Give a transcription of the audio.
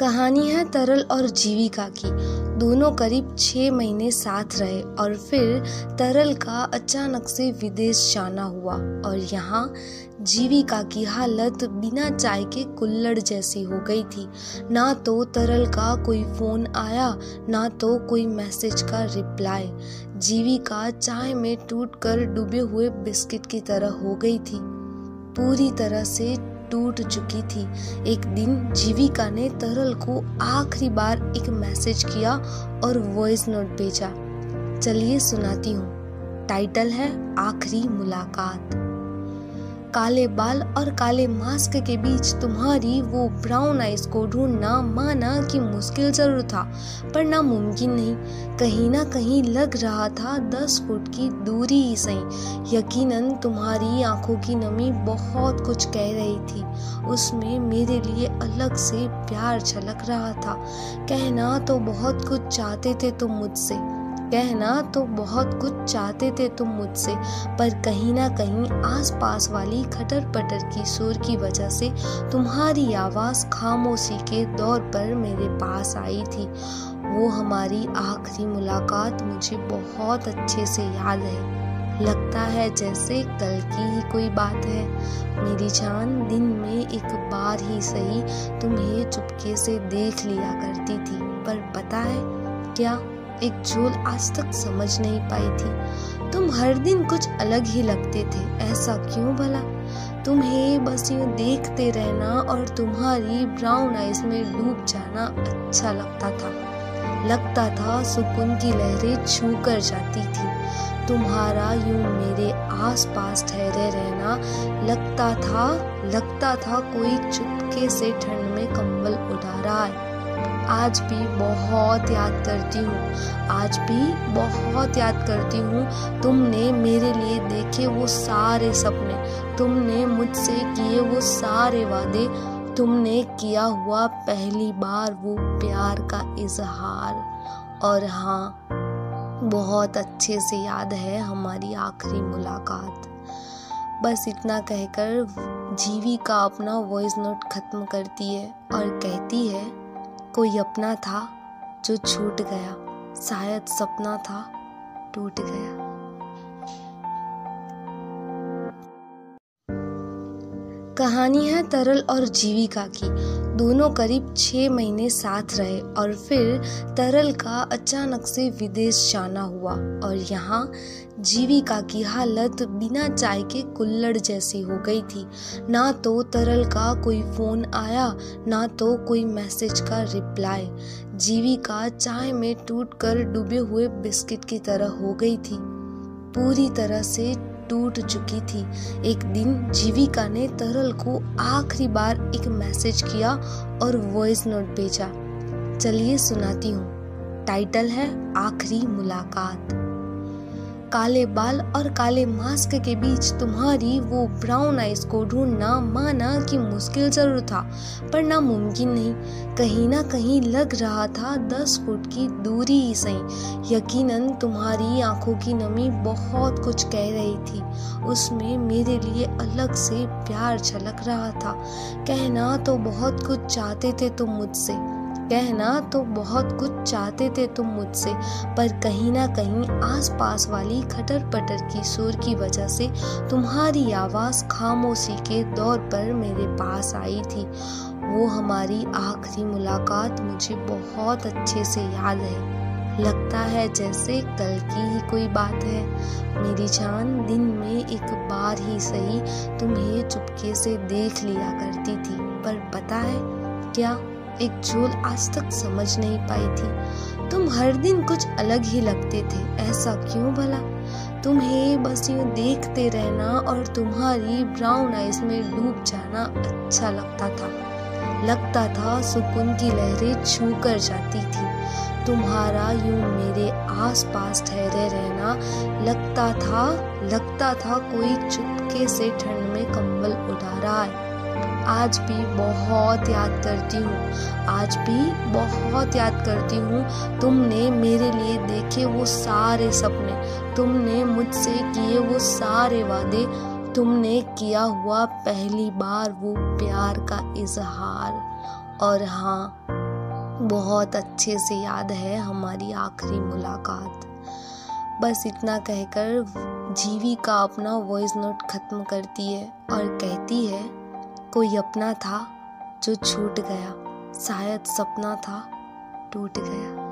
कहानी है तरल और जीविका की। दोनों करीब छः महीने साथ रहे और फिर तरल का अचानक से विदेश जाना हुआ और यहाँ जीविका की हालत बिना चाय के कुल्लड़ जैसी हो गई थी। ना तो तरल का कोई फ़ोन आया, ना तो कोई मैसेज का रिप्लाई। जीविका चाय में टूट कर डूबे हुए बिस्किट की तरह हो गई थी। पूरी तरह से टूट चुकी थी। एक दिन जीविका ने तरल को आखिरी बार एक मैसेज किया और वॉइस नोट भेजा। चलिए सुनाती हूँ। टाइटल है, आखिरी मुलाकात। काले बाल और काले मास्क के बीच तुम्हारी वो ब्राउन आइज़ को ढूंढना माना कि मुश्किल ज़रूर था, पर नामुमकिन नहीं। कहीं ना कहीं लग रहा था दस फुट की दूरी ही सही। यकीनन तुम्हारी आँखों की नमी बहुत कुछ कह रही थी। उसमें मेरे लिए अलग से प्यार छलक रहा था। कहना तो बहुत कुछ चाहते थे तुम मुझसे कहना तो बहुत कुछ चाहते थे तुम मुझसे, पर कहीं ना कहीं आसपास वाली खटर पटर की सुर की वजह से तुम्हारी आवाज़ खामोशी के दौर पर मेरे पास आई थी। वो हमारी आखिरी मुलाकात मुझे बहुत अच्छे से याद है। लगता है जैसे कल की ही कोई बात है। मेरी जान दिन में एक बार ही सही तुम्हें चुपके से देख लिया करती थी, पर पता है क्या? एक झोल आज तक समझ नहीं पाई थी। तुम हर दिन कुछ अलग ही लगते थे, ऐसा क्यों भला? तुम्हें बस यूँ देखते रहना और तुम्हारी ब्राउन आइज़ में डूब जाना अच्छा लगता था। लगता था सुकून की लहरें छू कर जाती थी। तुम्हारा यूँ मेरे आसपास ठहरे रहना लगता था लगता था कोई चुपके से ठंड में कंबल उड़ा है आज भी बहुत याद करती हूँ। आज भी बहुत याद करती हूँ। तुमने मेरे लिए देखे वो सारे सपने। तुमने मुझसे किए वो सारे वादे। तुमने किया हुआ पहली बार वो प्यार का इजहार। और हाँ बहुत अच्छे से याद है हमारी आखिरी मुलाकात। बस इतना कहकर, जीवी का अपना वॉइस नोट खत्म करती है और कहती है कोई अपना था जो छूट गया, शायद सपना था टूट गया। कहानी है तरल और जीविका की। दोनों करीब छः महीने साथ रहे और फिर तरल का अचानक से विदेश जाना हुआ और यहाँ जीविका की हालत बिना चाय के कुल्लड़ जैसी हो गई थी। ना तो तरल का कोई फ़ोन आया, ना तो कोई मैसेज का रिप्लाई। जीविका चाय में टूट कर डूबे हुए बिस्किट की तरह हो गई थी। पूरी तरह से टूट चुकी थी। एक दिन जीविका ने तरल को आखिरी बार एक मैसेज किया और वॉइस नोट भेजा। चलिए सुनाती हूँ। टाइटल है, आखिरी मुलाकात। काले बाल और काले मास्क के बीच तुम्हारी वो ब्राउन आइज़ को ढूंढना माना कि मुश्किल ज़रूर था, पर नामुमकिन नहीं। कहीं ना कहीं लग रहा था दस फुट की दूरी ही सही। यकीनन तुम्हारी आँखों की नमी बहुत कुछ कह रही थी। उसमें मेरे लिए अलग से प्यार छलक रहा था। कहना तो बहुत कुछ चाहते थे तुम मुझसे कहना तो बहुत कुछ चाहते थे तुम मुझसे, पर कहीं ना कहीं आसपास वाली खटर पटर की सुर की वजह से तुम्हारी आवाज़ खामोशी के दौर पर मेरे पास आई थी। वो हमारी आखिरी मुलाकात मुझे बहुत अच्छे से याद है। लगता है जैसे कल की ही कोई बात है। मेरी जान दिन में एक बार ही सही तुम्हें चुपके से देख लिया करती थी, पर पता है क्या? एक झोल आज तक समझ नहीं पाई थी। तुम हर दिन कुछ अलग ही लगते थे, ऐसा क्यों भला? तुम्हें बस यूँ देखते रहना और तुम्हारी ब्राउन आइज़ में डूब जाना अच्छा लगता था। लगता था सुकून की लहरें छू कर जाती थी। तुम्हारा यूँ मेरे आसपास ठहरे रहना लगता था लगता था कोई चुपके से ठंड में कंबल उड़ा रहा है आज भी बहुत याद करती हूँ। आज भी बहुत याद करती हूँ। तुमने मेरे लिए देखे वो सारे सपने। तुमने मुझसे किए वो सारे वादे। तुमने किया हुआ पहली बार वो प्यार का इजहार। और हाँ बहुत अच्छे से याद है हमारी आखिरी मुलाकात। बस इतना कहकर, जीवी का अपना वॉइस नोट ख़त्म करती है और कहती है कोई अपना था जो छूट गया? शायद सपना था टूट गया।